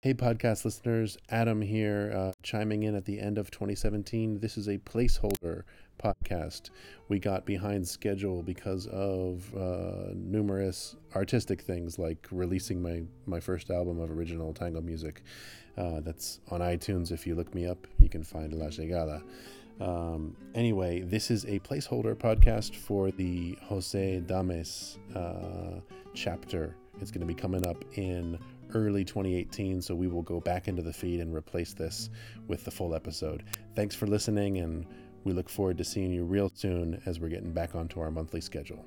Hey, podcast listeners, Adam here, uh, chiming in at the end of 2017. This is a placeholder podcast. We got behind schedule because of uh, numerous artistic things like releasing my, my first album of original tango music. Uh, that's on iTunes. If you look me up, you can find La Llegada. Um, anyway, this is a placeholder podcast for the Jose Dames uh, chapter. It's going to be coming up in early 2018, so we will go back into the feed and replace this with the full episode. Thanks for listening, and we look forward to seeing you real soon as we're getting back onto our monthly schedule.